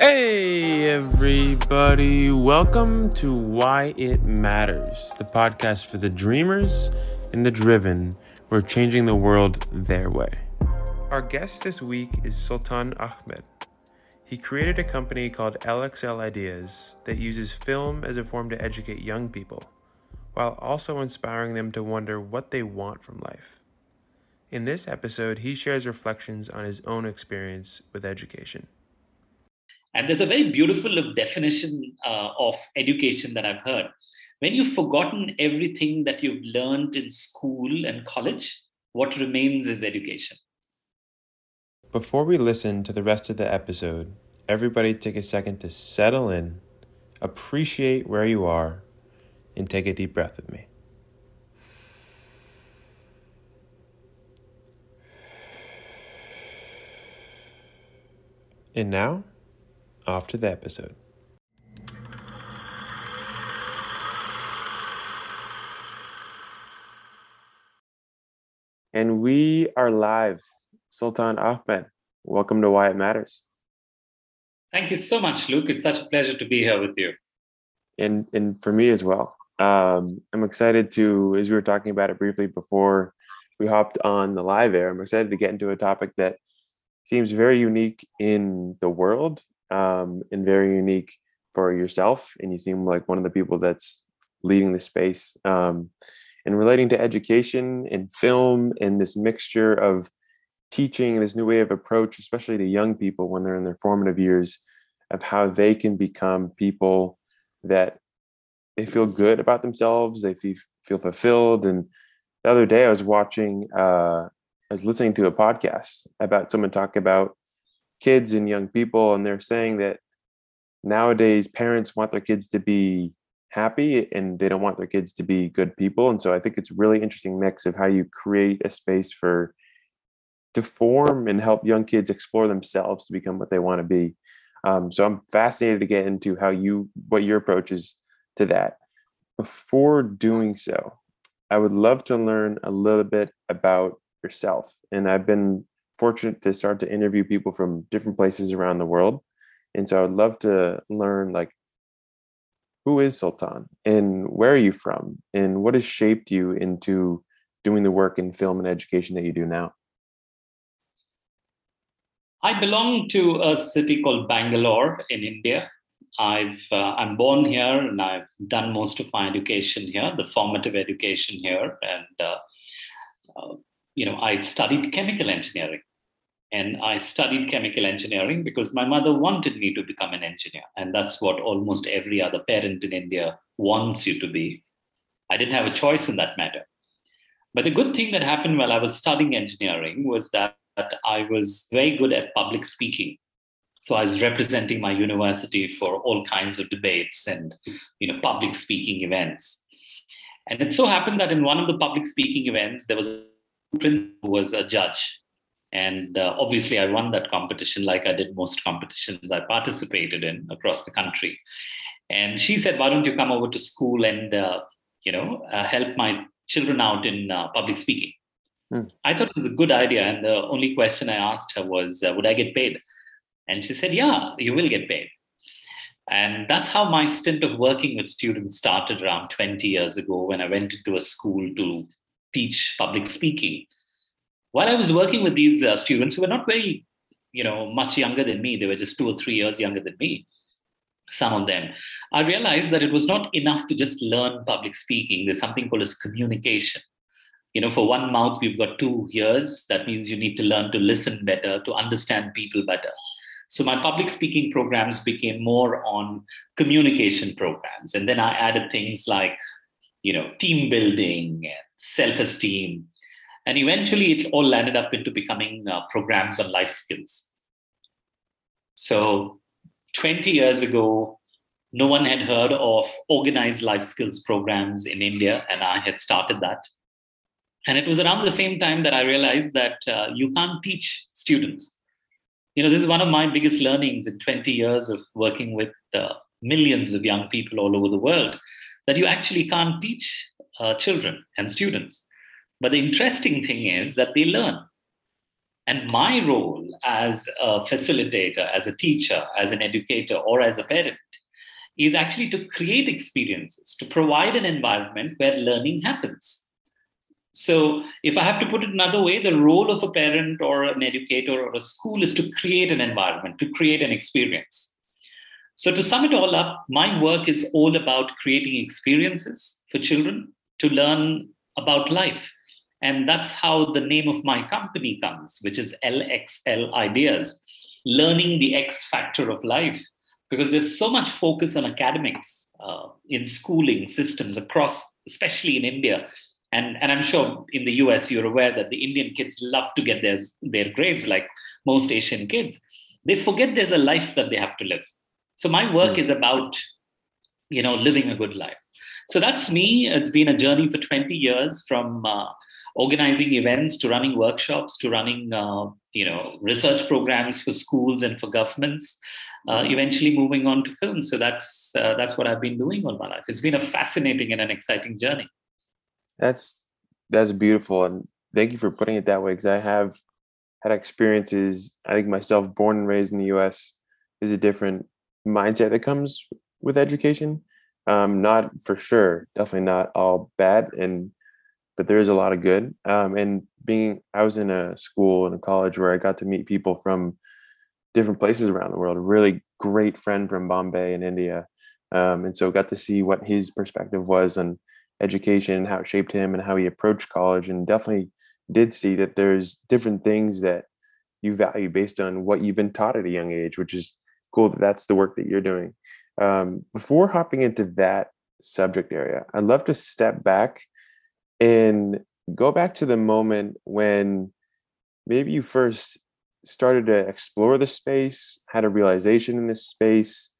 Hey, everybody. Welcome to Why It Matters, the podcast for the dreamers and the driven. We're changing the world their way. Our guest this week is Sultan Ahmed. He created a company called LXL Ideas that uses film as a form to educate young people, while also inspiring them to wonder what they want from life. In this episode, he shares reflections on his own experience with education. And there's a very beautiful definition uh, of education that I've heard. When you've forgotten everything that you've learned in school and college, what remains is education. Before we listen to the rest of the episode, everybody take a second to settle in, appreciate where you are, and take a deep breath with me. And now, off to the episode. And we are live. Sultan Ahmed, welcome to Why It Matters. Thank you so much, Luke. It's such a pleasure to be here with you. And and for me as well. Um, I'm excited to, as we were talking about it briefly before we hopped on the live air, I'm excited to get into a topic that seems very unique in the world um, and very unique for yourself. And you seem like one of the people that's leading the space. Um, and relating to education and film and this mixture of teaching and this new way of approach, especially to young people when they're in their formative years, of how they can become people that they feel good about themselves, they feel, feel fulfilled. And the other day I was watching, uh, I was listening to a podcast about someone talk about kids and young people, and they're saying that nowadays parents want their kids to be happy and they don't want their kids to be good people. And so I think it's really interesting mix of how you create a space for to form and help young kids explore themselves to become what they want to be. Um, so I'm fascinated to get into how you what your approach is to that. Before doing so, I would love to learn a little bit about yourself. And I've been fortunate to start to interview people from different places around the world. And so I would love to learn like who is Sultan and where are you from and what has shaped you into doing the work in film and education that you do now? I belong to a city called Bangalore in India. I've uh, I'm born here and I've done most of my education here, the formative education here, and uh, uh, you know I studied chemical engineering. And I studied chemical engineering because my mother wanted me to become an engineer. And that's what almost every other parent in India wants you to be. I didn't have a choice in that matter. But the good thing that happened while I was studying engineering was that, I was very good at public speaking. So I was representing my university for all kinds of debates and you know public speaking events. And it so happened that in one of the public speaking events, there was a who was a judge and uh, obviously, I won that competition like I did most competitions I participated in across the country. And she said, "Why don't you come over to school and uh, you know uh, help my children out in uh, public speaking?" Hmm. I thought it was a good idea, and the only question I asked her was, uh, "Would I get paid?" And she said, "Yeah, you will get paid." And that's how my stint of working with students started around 20 years ago when I went into a school to teach public speaking while I was working with these uh, students who were not very, you know, much younger than me, they were just two or three years younger than me, some of them, I realized that it was not enough to just learn public speaking. There's something called as communication. You know, for one mouth, we've got two ears. That means you need to learn to listen better, to understand people better. So my public speaking programs became more on communication programs. And then I added things like, you know, team building and self-esteem and eventually, it all landed up into becoming uh, programs on life skills. So, 20 years ago, no one had heard of organized life skills programs in India, and I had started that. And it was around the same time that I realized that uh, you can't teach students. You know, this is one of my biggest learnings in 20 years of working with uh, millions of young people all over the world that you actually can't teach uh, children and students. But the interesting thing is that they learn. And my role as a facilitator, as a teacher, as an educator, or as a parent is actually to create experiences, to provide an environment where learning happens. So, if I have to put it another way, the role of a parent or an educator or a school is to create an environment, to create an experience. So, to sum it all up, my work is all about creating experiences for children to learn about life. And that's how the name of my company comes, which is LXL Ideas, learning the X factor of life. Because there's so much focus on academics uh, in schooling systems across, especially in India, and, and I'm sure in the US, you're aware that the Indian kids love to get their, their grades like most Asian kids. They forget there's a life that they have to live. So my work mm. is about, you know, living a good life. So that's me. It's been a journey for 20 years from uh, organizing events to running workshops to running, uh, you know, research programs for schools and for governments. Uh, eventually moving on to film. So that's uh, that's what I've been doing all my life. It's been a fascinating and an exciting journey. That's that's beautiful, and thank you for putting it that way. Because I have had experiences. I think myself, born and raised in the U.S., is a different mindset that comes with education. Um, not for sure, definitely not all bad, and but there is a lot of good. Um, and being, I was in a school and a college where I got to meet people from different places around the world. A really great friend from Bombay in India, um, and so got to see what his perspective was on education and how it shaped him and how he approached college and definitely did see that there's different things that you value based on what you've been taught at a young age which is cool that that's the work that you're doing um, before hopping into that subject area i'd love to step back and go back to the moment when maybe you first started to explore the space had a realization in this space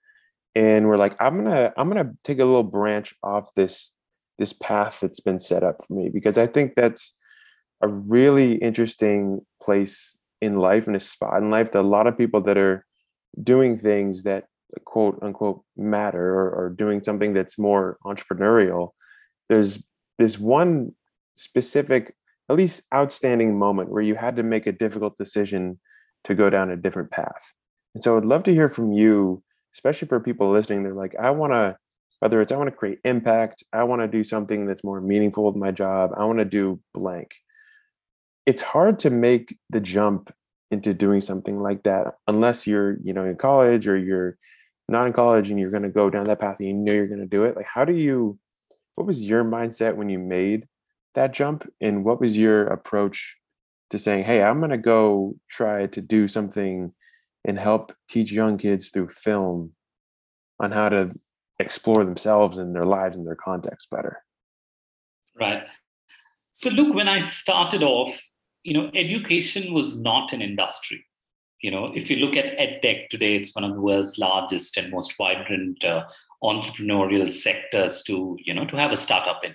and we're like i'm gonna i'm gonna take a little branch off this this path that's been set up for me because I think that's a really interesting place in life and a spot in life that a lot of people that are doing things that quote unquote matter or, or doing something that's more entrepreneurial there's this one specific at least outstanding moment where you had to make a difficult decision to go down a different path and so i'd love to hear from you especially for people listening they're like i want to whether it's I want to create impact, I want to do something that's more meaningful with my job, I want to do blank. It's hard to make the jump into doing something like that unless you're, you know, in college or you're not in college and you're going to go down that path and you know you're going to do it. Like how do you what was your mindset when you made that jump and what was your approach to saying, "Hey, I'm going to go try to do something and help teach young kids through film on how to explore themselves and their lives and their context better. Right. So look, when I started off, you know, education was not an industry. You know, if you look at edtech today, it's one of the world's largest and most vibrant uh, entrepreneurial sectors to, you know, to have a startup in.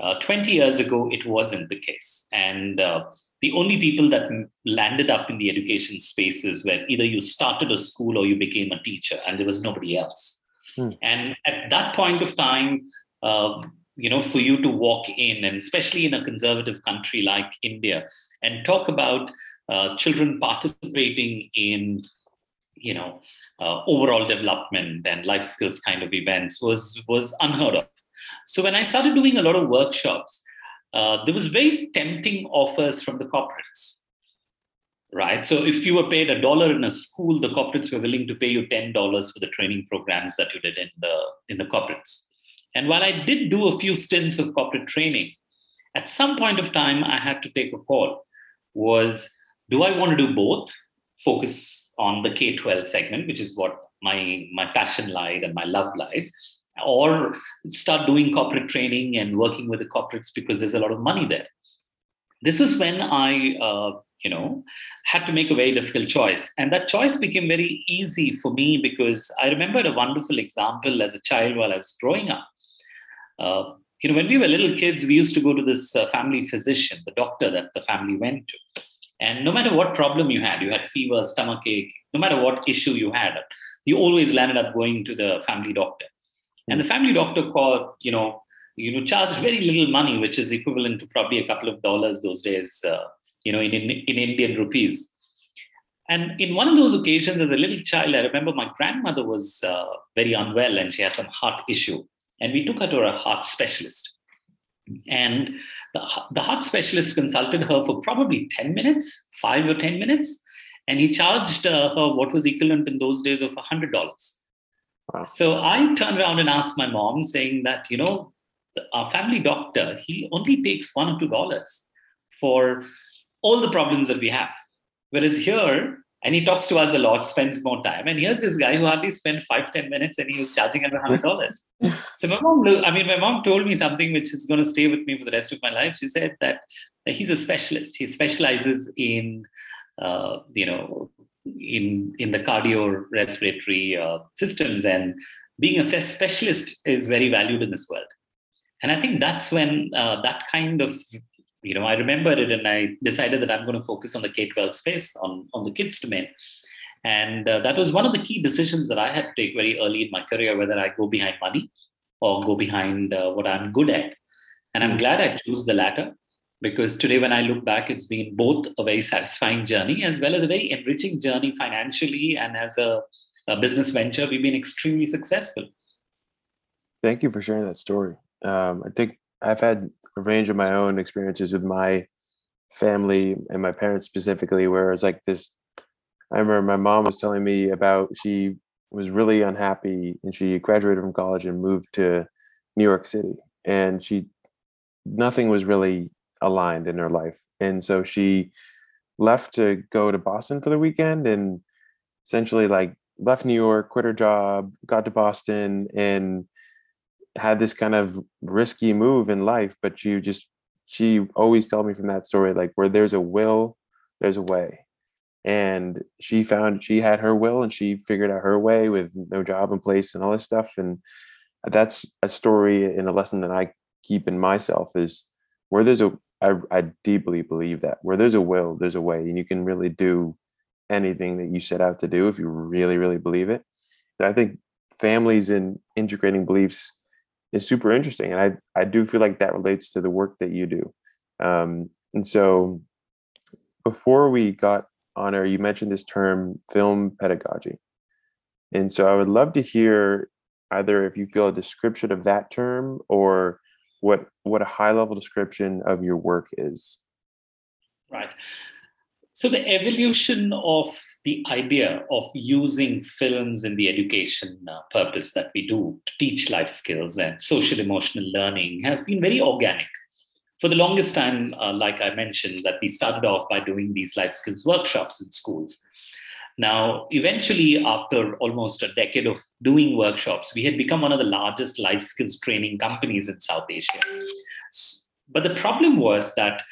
Uh, 20 years ago, it wasn't the case. And uh, the only people that landed up in the education spaces were either you started a school or you became a teacher, and there was nobody else. Hmm. And at that point of time, uh, you know, for you to walk in, and especially in a conservative country like India, and talk about uh, children participating in, you know, uh, overall development and life skills kind of events was was unheard of. So when I started doing a lot of workshops, uh, there was very tempting offers from the corporates right? So if you were paid a dollar in a school, the corporates were willing to pay you ten dollars for the training programs that you did in the in the corporates. And while I did do a few stints of corporate training, at some point of time I had to take a call. Was do I want to do both? Focus on the K-12 segment, which is what my my passion lied and my love lied, or start doing corporate training and working with the corporates because there's a lot of money there. This was when I uh, you know, had to make a very difficult choice. And that choice became very easy for me because I remembered a wonderful example as a child while I was growing up. Uh, you know, when we were little kids, we used to go to this uh, family physician, the doctor that the family went to. And no matter what problem you had, you had fever, stomach ache, no matter what issue you had, you always landed up going to the family doctor. And the family doctor called, you know, you know, charged very little money, which is equivalent to probably a couple of dollars those days uh, you know, in, in, in Indian rupees. And in one of those occasions, as a little child, I remember my grandmother was uh, very unwell and she had some heart issue. And we took her to a heart specialist. And the, the heart specialist consulted her for probably 10 minutes, five or 10 minutes. And he charged uh, her what was equivalent in those days of $100. Wow. So I turned around and asked my mom, saying that, you know, our family doctor, he only takes one or two dollars for all the problems that we have. Whereas here, and he talks to us a lot, spends more time. And here's this guy who hardly spent five, ten minutes and he was charging us hundred dollars. so my mom, I mean, my mom told me something which is going to stay with me for the rest of my life. She said that he's a specialist. He specializes in, uh, you know, in in the cardiorespiratory uh, systems, and being a specialist is very valued in this world. And I think that's when uh, that kind of you know, I remembered it and I decided that I'm going to focus on the K 12 space, on, on the kids domain. And uh, that was one of the key decisions that I had to take very early in my career whether I go behind money or go behind uh, what I'm good at. And I'm glad I chose the latter because today, when I look back, it's been both a very satisfying journey as well as a very enriching journey financially and as a, a business venture. We've been extremely successful. Thank you for sharing that story. Um, I think I've had a range of my own experiences with my family and my parents specifically, where it's like this. I remember my mom was telling me about she was really unhappy and she graduated from college and moved to New York City, and she nothing was really aligned in her life, and so she left to go to Boston for the weekend and essentially like left New York, quit her job, got to Boston, and had this kind of risky move in life, but you just she always told me from that story like where there's a will, there's a way. And she found she had her will and she figured out her way with no job in place and all this stuff. And that's a story and a lesson that I keep in myself is where there's a I, I deeply believe that where there's a will, there's a way, and you can really do anything that you set out to do if you really, really believe it. I think families and integrating beliefs is super interesting, and I I do feel like that relates to the work that you do. Um, and so, before we got on air, you mentioned this term film pedagogy, and so I would love to hear either if you feel a description of that term or what what a high level description of your work is. Right. So the evolution of the idea of using films in the education uh, purpose that we do to teach life skills and social emotional learning has been very organic. For the longest time, uh, like I mentioned, that we started off by doing these life skills workshops in schools. Now, eventually, after almost a decade of doing workshops, we had become one of the largest life skills training companies in South Asia. But the problem was that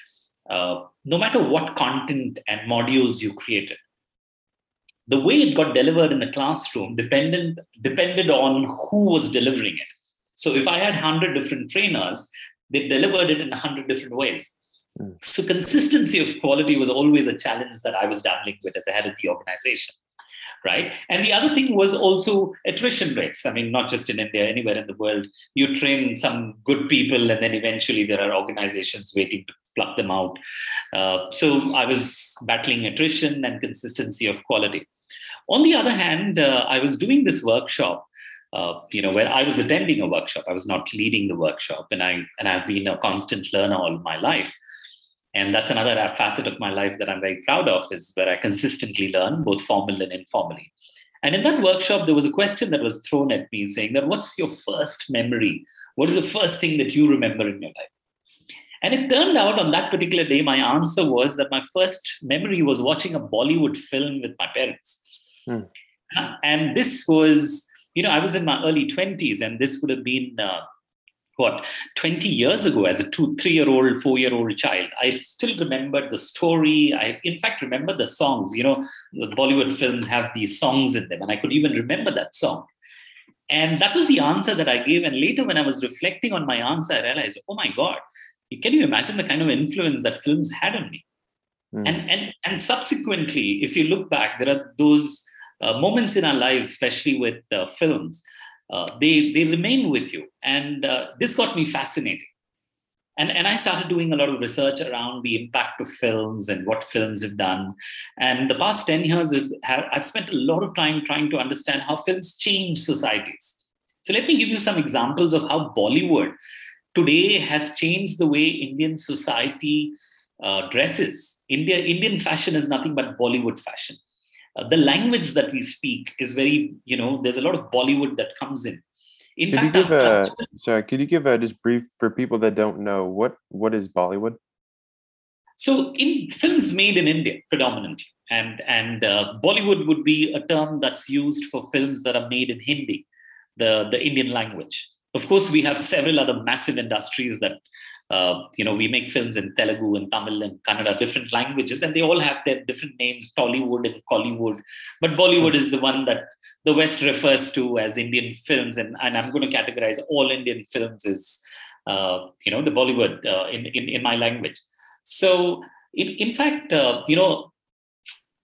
uh, no matter what content and modules you created, the way it got delivered in the classroom depended depended on who was delivering it. So if I had 100 different trainers, they delivered it in 100 different ways. Mm. So consistency of quality was always a challenge that I was dabbling with as a head of the organization. Right. And the other thing was also attrition rates. I mean, not just in India, anywhere in the world, you train some good people, and then eventually there are organizations waiting to pluck them out. Uh, so I was battling attrition and consistency of quality. On the other hand, uh, I was doing this workshop, uh, you know, where I was attending a workshop. I was not leading the workshop, and I and I've been a constant learner all my life. And that's another facet of my life that I'm very proud of, is where I consistently learn, both formal and informally. And in that workshop, there was a question that was thrown at me saying that, what's your first memory? What is the first thing that you remember in your life? And it turned out on that particular day, my answer was that my first memory was watching a Bollywood film with my parents. Hmm. And this was, you know, I was in my early 20s, and this would have been uh, what 20 years ago as a two, three year old, four year old child. I still remember the story. I, in fact, remember the songs. You know, the Bollywood films have these songs in them, and I could even remember that song. And that was the answer that I gave. And later, when I was reflecting on my answer, I realized, oh my God, can you imagine the kind of influence that films had on me? Mm. And, and, and subsequently, if you look back, there are those uh, moments in our lives, especially with uh, films, uh, they, they remain with you. And uh, this got me fascinated. and, and I started doing a lot of research around the impact of films and what films have done. And the past 10 years, I've spent a lot of time trying to understand how films change societies. So let me give you some examples of how Bollywood today has changed the way Indian society uh, dresses. India, Indian fashion is nothing but Bollywood fashion. Uh, the language that we speak is very, you know, there's a lot of Bollywood that comes in. In could fact, you give a, sorry, could you give a just brief for people that don't know what what is Bollywood? So, in films made in India predominantly, and and uh, Bollywood would be a term that's used for films that are made in Hindi, the the Indian language. Of course, we have several other massive industries that, uh, you know, we make films in Telugu and Tamil and Kannada, different languages, and they all have their different names, Tollywood and Kollywood. But Bollywood is the one that the West refers to as Indian films, and, and I'm going to categorize all Indian films as, uh, you know, the Bollywood uh, in, in, in my language. So, in, in fact, uh, you know,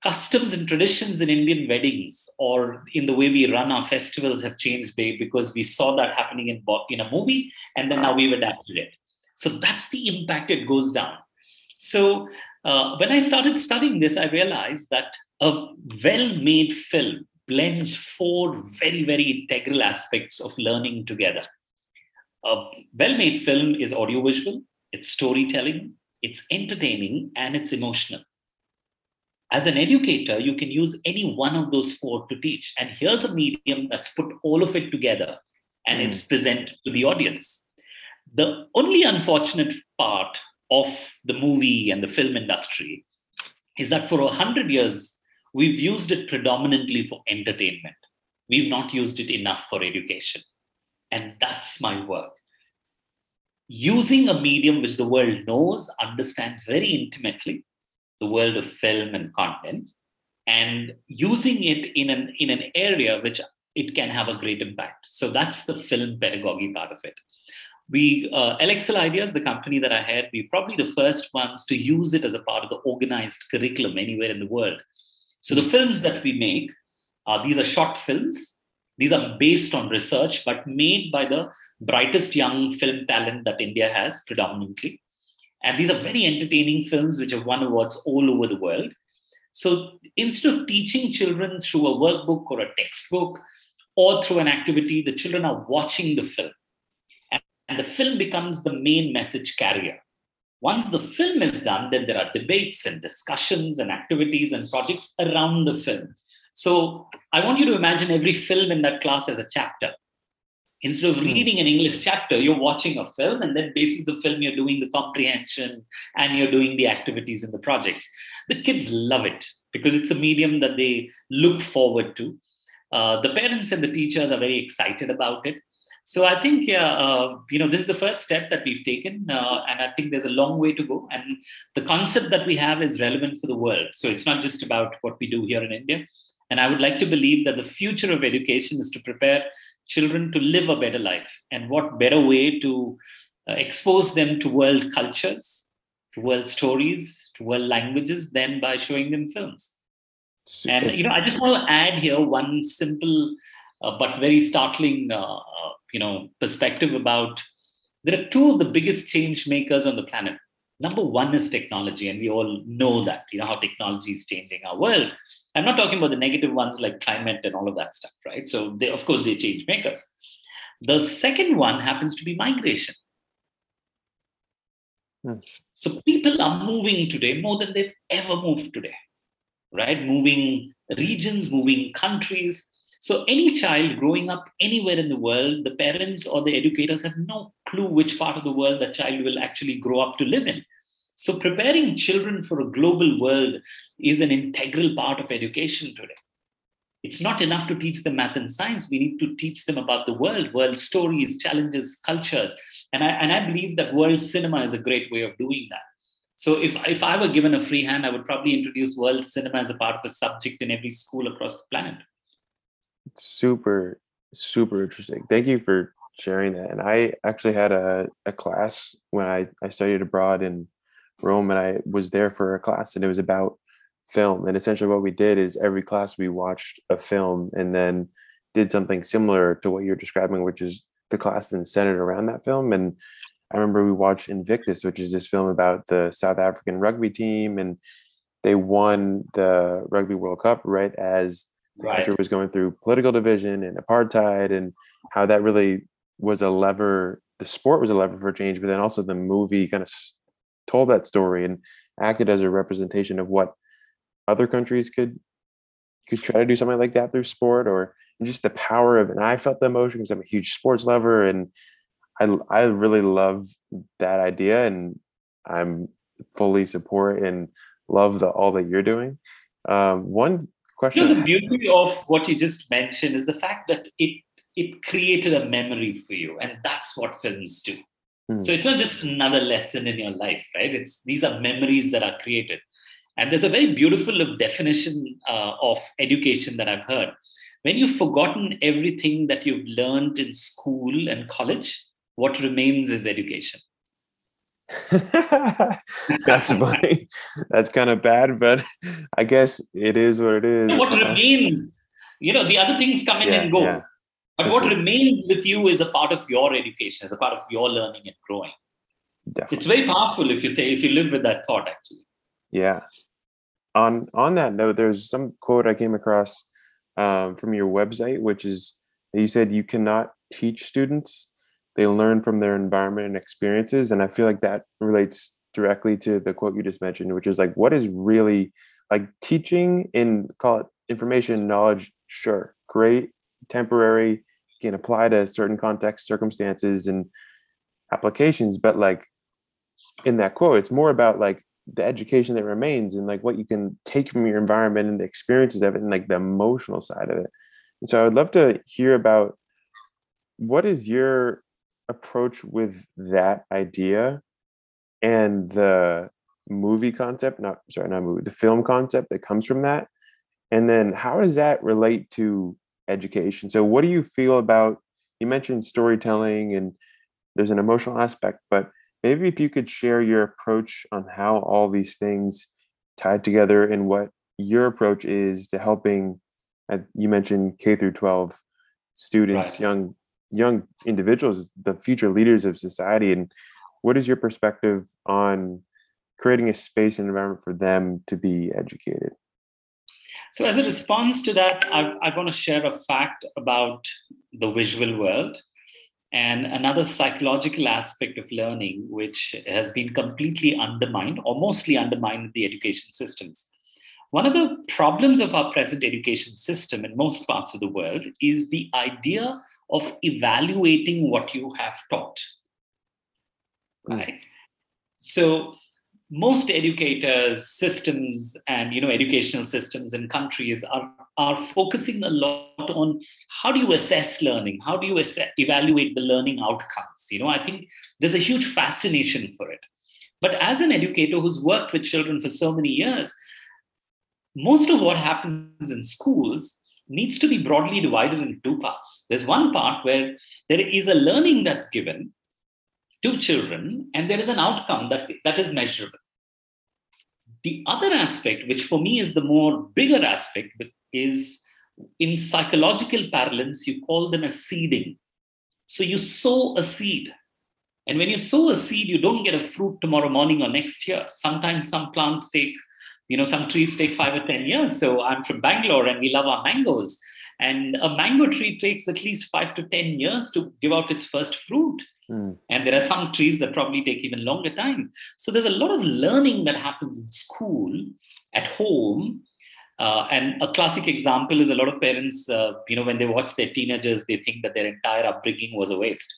customs and traditions in Indian weddings or in the way we run our festivals have changed because we saw that happening in, in a movie and then now we've adapted it. So that's the impact it goes down. So uh, when I started studying this, I realized that a well made film blends four very, very integral aspects of learning together. A well made film is audiovisual, it's storytelling, it's entertaining, and it's emotional as an educator, you can use any one of those four to teach. And here's a medium that's put all of it together and mm. it's present to the audience. The only unfortunate part of the movie and the film industry is that for a hundred years, we've used it predominantly for entertainment. We've not used it enough for education. And that's my work. Using a medium which the world knows, understands very intimately, the world of film and content and using it in an in an area which it can have a great impact so that's the film pedagogy part of it we uh, lxl ideas the company that i had we probably the first ones to use it as a part of the organized curriculum anywhere in the world so the films that we make uh, these are short films these are based on research but made by the brightest young film talent that india has predominantly and these are very entertaining films which have won awards all over the world. So instead of teaching children through a workbook or a textbook or through an activity, the children are watching the film. And, the film becomes the main message carrier. Once the film is done, then there are debates and discussions and activities and projects around the film. So I want you to imagine every film in that class as a chapter. Instead of hmm. reading an English chapter, you're watching a film, and then basis the film, you're doing the comprehension and you're doing the activities and the projects. The kids love it because it's a medium that they look forward to. Uh, the parents and the teachers are very excited about it. So I think, yeah, uh, you know, this is the first step that we've taken, uh, and I think there's a long way to go. And the concept that we have is relevant for the world. So it's not just about what we do here in India. And I would like to believe that the future of education is to prepare children to live a better life. And what better way to uh, expose them to world cultures, to world stories, to world languages than by showing them films? Super. And you know, I just want to add here one simple uh, but very startling, uh, uh, you know, perspective about there are two of the biggest change makers on the planet. Number one is technology, and we all know that you know how technology is changing our world. I'm not talking about the negative ones like climate and all of that stuff, right? So they, of course, they change makers. The second one happens to be migration. Hmm. So people are moving today more than they've ever moved today, right? Moving regions, moving countries. So any child growing up anywhere in the world, the parents or the educators have no clue which part of the world that child will actually grow up to live in. So, preparing children for a global world is an integral part of education today. It's not enough to teach them math and science. We need to teach them about the world, world stories, challenges, cultures. And I, and I believe that world cinema is a great way of doing that. So, if, if I were given a free hand, I would probably introduce world cinema as a part of a subject in every school across the planet. Super, super interesting. Thank you for sharing that. And I actually had a, a class when I, I studied abroad in Rome and I was there for a class and it was about film. And essentially what we did is every class we watched a film and then did something similar to what you're describing, which is the class then centered around that film. And I remember we watched Invictus, which is this film about the South African rugby team, and they won the Rugby World Cup right as the Right. country was going through political division and apartheid, and how that really was a lever. The sport was a lever for change, but then also the movie kind of s- told that story and acted as a representation of what other countries could could try to do something like that through sport or just the power of and I felt the emotion because I'm a huge sports lover and I I really love that idea and I'm fully support and love the all that you're doing. Um, one You know, the beauty of what you just mentioned is the fact that it it created a memory for you, and that's what films do. Hmm. So it's not just another lesson in your life, right? It's these are memories that are created, and there's a very beautiful definition uh, of education that I've heard. When you've forgotten everything that you've learned in school and college, what remains is education. That's funny. That's kind of bad, but I guess it is what it is. what Uh, remains, you know, the other things come in yeah, and go. yeah, But for what sure. remains with you is a part of your education, as a part of your learning and growing. definitely. It's very powerful if you th- if you live with that thought. Actually, Yeah. On on that note, there's some quote I came across um, from your website, which is you said you cannot teach students; they learn from their environment and experiences. And I feel like that relates directly to the quote you just mentioned, which is like, what is really like teaching in call it information knowledge? Sure, great, temporary, can apply to certain contexts, circumstances, and applications, but like in that quote, it's more about like the education that remains and like what you can take from your environment and the experiences of it and like the emotional side of it. And so I would love to hear about what is your approach with that idea and the movie concept, not sorry, not movie, the film concept that comes from that. And then how does that relate to education? So what do you feel about you mentioned storytelling and there's an emotional aspect, but maybe if you could share your approach on how all these things tied together and what your approach is to helping uh, you mentioned k through 12 students Right. young young individuals the future leaders of society and what is your perspective on creating a space and environment for them to be educated so as a response to that, I, I want to share a fact about the visual world and another psychological aspect of learning, which has been completely undermined or mostly undermined in the education systems. One of the problems of our present education system in most parts of the world is the idea of evaluating what you have taught. Mm. Right. So most educators, systems, and you know, educational systems in countries are, are focusing a lot on how do you assess learning? How do you assess, evaluate the learning outcomes? You know, I think there's a huge fascination for it. But as an educator who's worked with children for so many years, most of what happens in schools needs to be broadly divided into two parts. There's one part where there is a learning that's given to children, and there is an outcome that, that is measurable. The other aspect, which for me is the more bigger aspect, is in psychological parlance, you call them a seeding. So you sow a seed. And when you sow a seed, you don't get a fruit tomorrow morning or next year. Sometimes some plants take you know some trees take five or ten years. So i'm from bangalore and we love our mangoes. And a mango tree takes at least five to ten years to give out its first fruit. Mm. and there are some trees that probably take even longer time. So there's a lot of learning that happens in school at home. Uh, and a classic example is a lot of parents uh, you know when they watch their teenagers they think that their entire upbringing was a waste.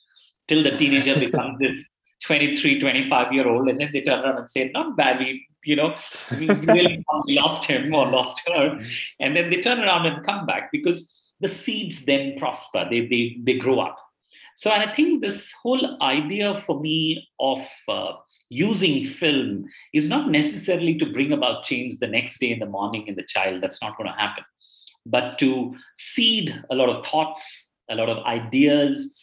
Till the teenager becomes this 23 25 year old and then they turn around and say not bad we you know. We really lost him or lost her. And then they turn around and come back because the seeds then prosper. They they, they grow up. So and i think this whole idea for me of uh, using film is not necessarily to bring about change the next day in the morning in the child. That's not going to happen. But to seed a lot of thoughts a lot of ideas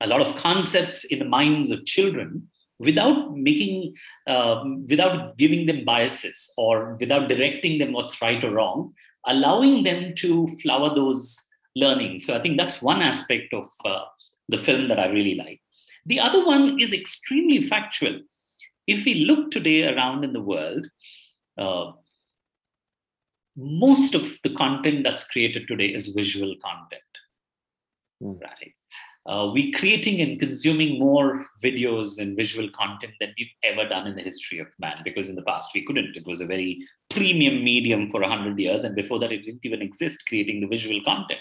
a lot of concepts in the minds of children without making uh, without giving them biases or without directing them what's right or wrong allowing them to flower those learnings so i think that's one aspect of uh, the film that i really like The other one is extremely factual. If we look today around in the world, uh, most of the content that's created today is visual content, mm. right? Uh, we're creating and consuming more videos and visual content than we've ever done in the history of man because in the past we couldn't. It was a very premium medium for 100 years, and before that, it didn't even exist creating the visual content.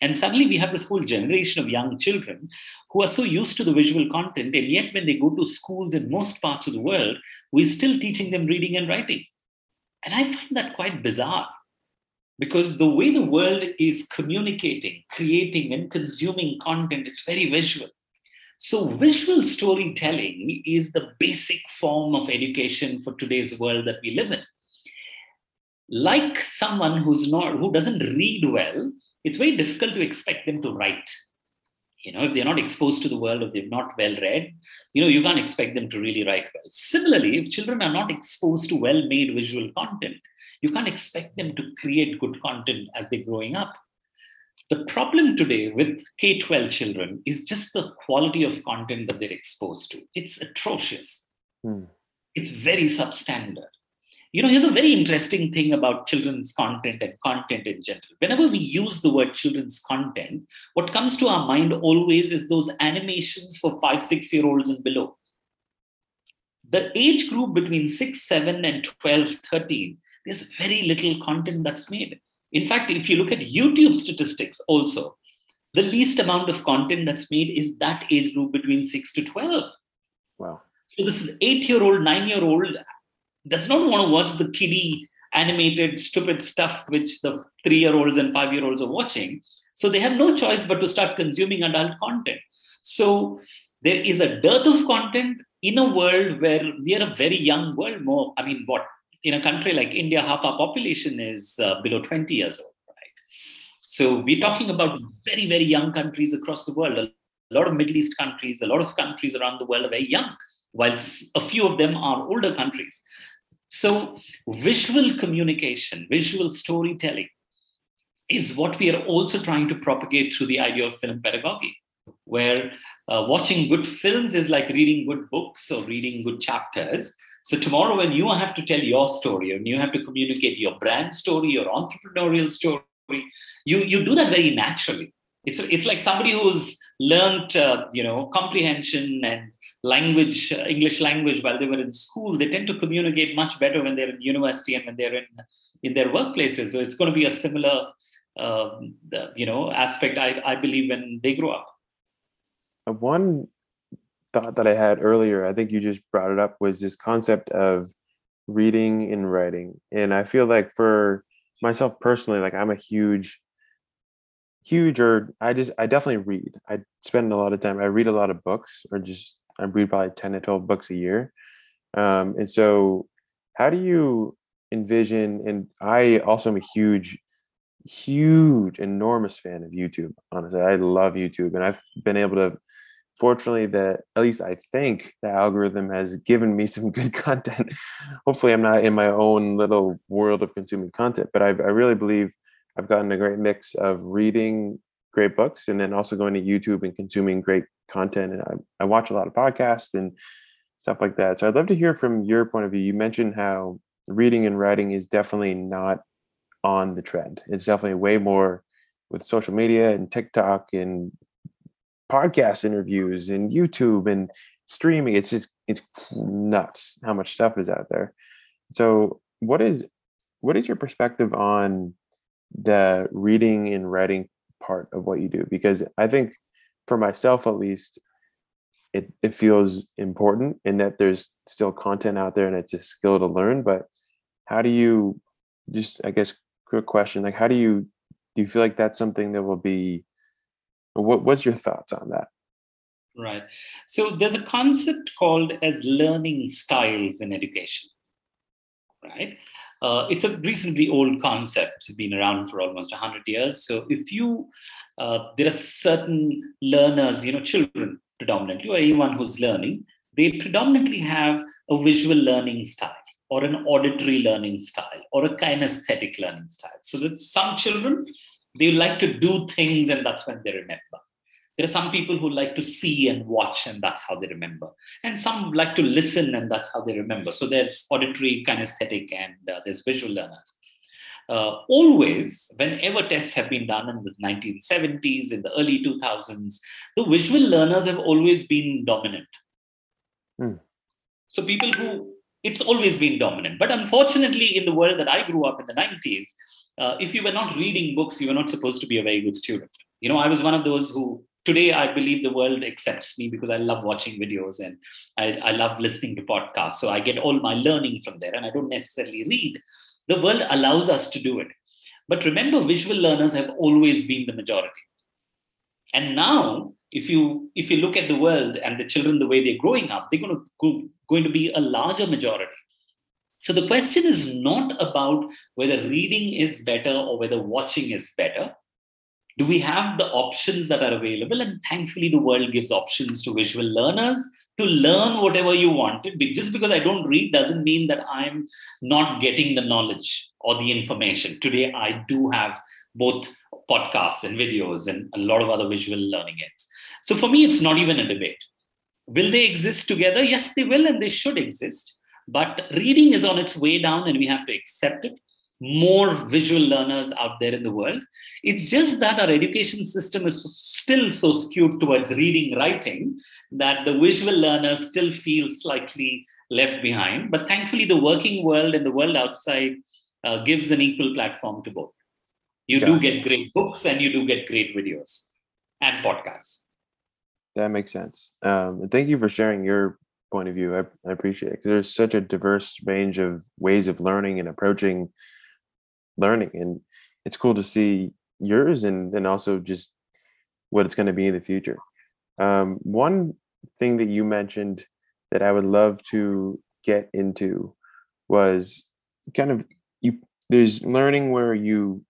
And suddenly we have this whole generation of young children who are so used to the visual content, and yet when they go to schools in most parts of the world, we're still teaching them reading and writing. And I find that quite bizarre because the way the world is communicating, creating, and consuming content, it's very visual. So, visual storytelling is the basic form of education for today's world that we live in. Like someone who's not, who doesn't read well, it's very difficult to expect them to write. You know, if they're not exposed to the world, if they're not well read, you know, you can't expect them to really write well. Similarly, if children are not exposed to well made visual content, you can't expect them to create good content as they're growing up. The problem today with K 12 children is just the quality of content that they're exposed to. It's atrocious. Hmm. It's very substandard. You know, here's a very interesting thing about children's content and content in general. Whenever we use the word children's content, what comes to our mind always is those animations for five, six year olds and below. The age group between 6, 7, and 12, 13 there's very little content that's made. In fact, if you look at YouTube statistics also, the least amount of content that's made is that age group between 6 to 12. Wow. So this is eight-year-old, nine-year-old does not want to watch the kiddie animated stupid stuff which the three-year-olds and five-year-olds are watching. So they have no choice but to start consuming adult content. So there is a dearth of content in a world where we are a very young world. More, I mean, what in a country like India, half our population is uh, below 20 years old, right? So we're talking about very, very young countries across the world. A lot of Middle East countries, a lot of countries around the world are very young, whilst a few of them are older countries. So visual communication, visual storytelling is what we are also trying to propagate through the idea of film pedagogy, where uh, watching good films is like reading good books or reading good chapters so tomorrow, when you have to tell your story and you have to communicate your brand story, your entrepreneurial story, you you do that very naturally. It's it's like somebody who's learned uh, you know comprehension and language, uh, English language while they were in school. They tend to communicate much better when they're in university and when they're in in their workplaces. So it's going to be a similar uh, you know aspect I, I believe when they grow up. One thought that I had earlier, I think you just brought it up, was this concept of reading and writing. And I feel like for myself personally, like I'm a huge, huge, or I just, I definitely read. I spend a lot of time, I read a lot of books, or just, I read probably 10 to 12 books a year. Um, and so, how do you envision? And I also am a huge, huge, enormous fan of YouTube. Honestly, I love YouTube, and I've been able to fortunately that at least i think the algorithm has given me some good content. Hopefully i'm not in my own little world of consuming content but I've, i really believe i've gotten a great mix of reading great books and then also going to youtube and consuming great content. And I, I watch a lot of podcasts and stuff like that. So i'd love to hear from your point of view. You mentioned how reading and writing is definitely not on the trend. It's definitely way more with social media and tiktok and podcast interviews and YouTube and streaming. It's just it's nuts how much stuff is out there. So what is what is your perspective on the reading and writing part of what you do? Because I think for myself at least, it, it feels important in that there's still content out there and it's a skill to learn. But how do you just I guess quick question, like how do you do you feel like that's something that will be what, what's your thoughts on that? Right. So there's a concept called as learning styles in education. Right. Uh, it's a reasonably old concept, it's been around for almost 100 years. So if you, uh, there are certain learners, you know, children predominantly, or anyone who's learning, they predominantly have a visual learning style or an auditory learning style or a kinesthetic learning style. So that some children they like to do things and that's when they remember There are some people who like to see and watch, and that's how they remember. And some like to listen, and that's how they remember. So there's auditory, kinesthetic, and uh, there's visual learners. Uh, always, whenever tests have been done in the 1970s, in the early 2000s, the visual learners have always been dominant. Hmm. So people who it's always been dominant. But unfortunately, in the world that I grew up in the 90s, uh, if you were not reading books, you were not supposed to be a very good student. You know, I was one of those who today I believe the world accepts me because I love watching videos and I, I love listening to podcasts. So I get all my learning from there and I don't necessarily read. The world allows us to do it. But remember, visual learners have always been the majority. And now, if you if you look at the world and the children the way they're growing up, they're going to go, going to be a larger majority. So the question is not about whether reading is better or whether watching is better. Do we have the options that are available? And thankfully, the world gives options to visual learners to learn whatever you want. Just because I don't read doesn't mean that I'm not getting the knowledge or the information. Today, I do have both podcasts and videos and a lot of other visual learning aids. So for me, it's not even a debate. Will they exist together? Yes, they will, and they should exist. But reading is on its way down, and we have to accept it. More visual learners out there in the world. It's just that our education system is still so skewed towards reading, writing, that the visual learners still feel slightly left behind. But thankfully, the working world and the world outside uh, gives an equal platform to both. You gotcha. do get great books and you do get great videos and podcasts. That makes sense. Um, and thank you for sharing your point of view. I, I appreciate it. There's such a diverse range of ways of learning and approaching learning, and it's cool to see yours and then also just what it's going to be in the future. Um, one thing that you mentioned that I would love to get into was kind of you. There's learning where you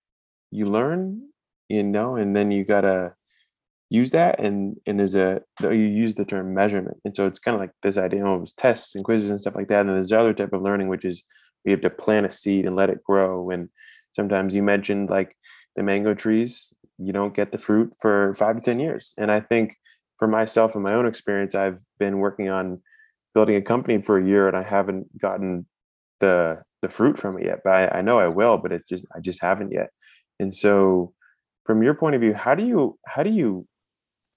you learn, you know, and then you gotta use that and and there's a you use the term measurement and so it's kind of like this idea of tests and quizzes and stuff like that and there's other type of learning which is we have to plant a seed and let it grow and sometimes you mentioned like the mango trees you don't get the fruit for five to ten years and i think for myself and my own experience i've been working on building a company for a year and i haven't gotten the the fruit from it yet but I, I know i will but it's just i just haven't yet and so from your point of view how do you how do you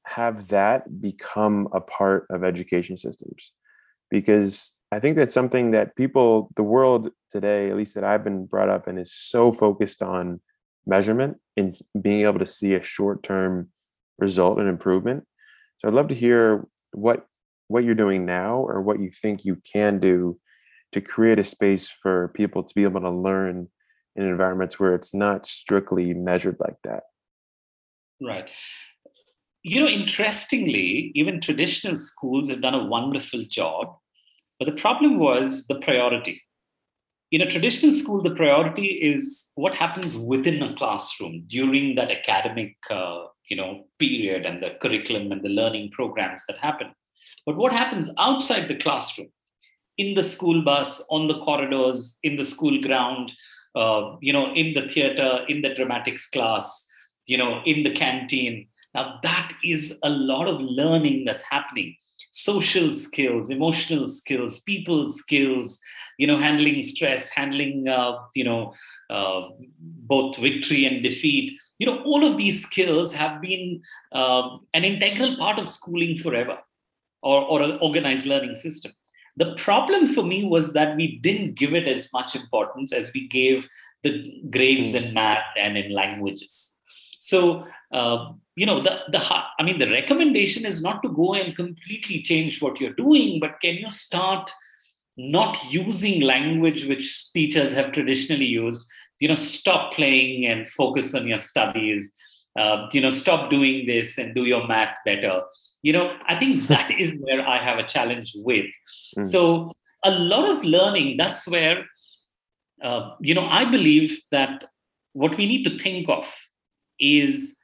have that become a part of education systems. Because i think that's something that people the world today at least that i've been brought up in is so focused on measurement and being able to see a short term result and improvement. So i'd love to hear what what you're doing now or what you think you can do to create a space for people to be able to learn in environments where it's not strictly measured like that. Right you know, interestingly, even traditional schools have done a wonderful job. But the problem was the priority. In a traditional school, the priority is what happens within a classroom during that academic, uh, you know, period and the curriculum and the learning programs that happen. But what happens outside the classroom, in the school bus, on the corridors, in the school ground, uh, you know, in the theater, in the dramatics class, you know, in the canteen, now, that is a lot of learning that's happening social skills, emotional skills, people skills, you know, handling stress, handling, uh, you know, uh, both victory and defeat. You know, all of these skills have been uh, an integral part of schooling forever or, or an organized learning system. The problem for me was that we didn't give it as much importance as we gave the grades mm. in math and in languages. So, uh, you know, the, the, I mean, the recommendation is not to go and completely change what you're doing, but can you start not using language which teachers have traditionally used? You know, stop playing and focus on your studies. Uh, you know, stop doing this and do your math better. You know, I think that is where I have a challenge with. Mm. So, a lot of learning, that's where, uh, you know, I believe that what we need to think of is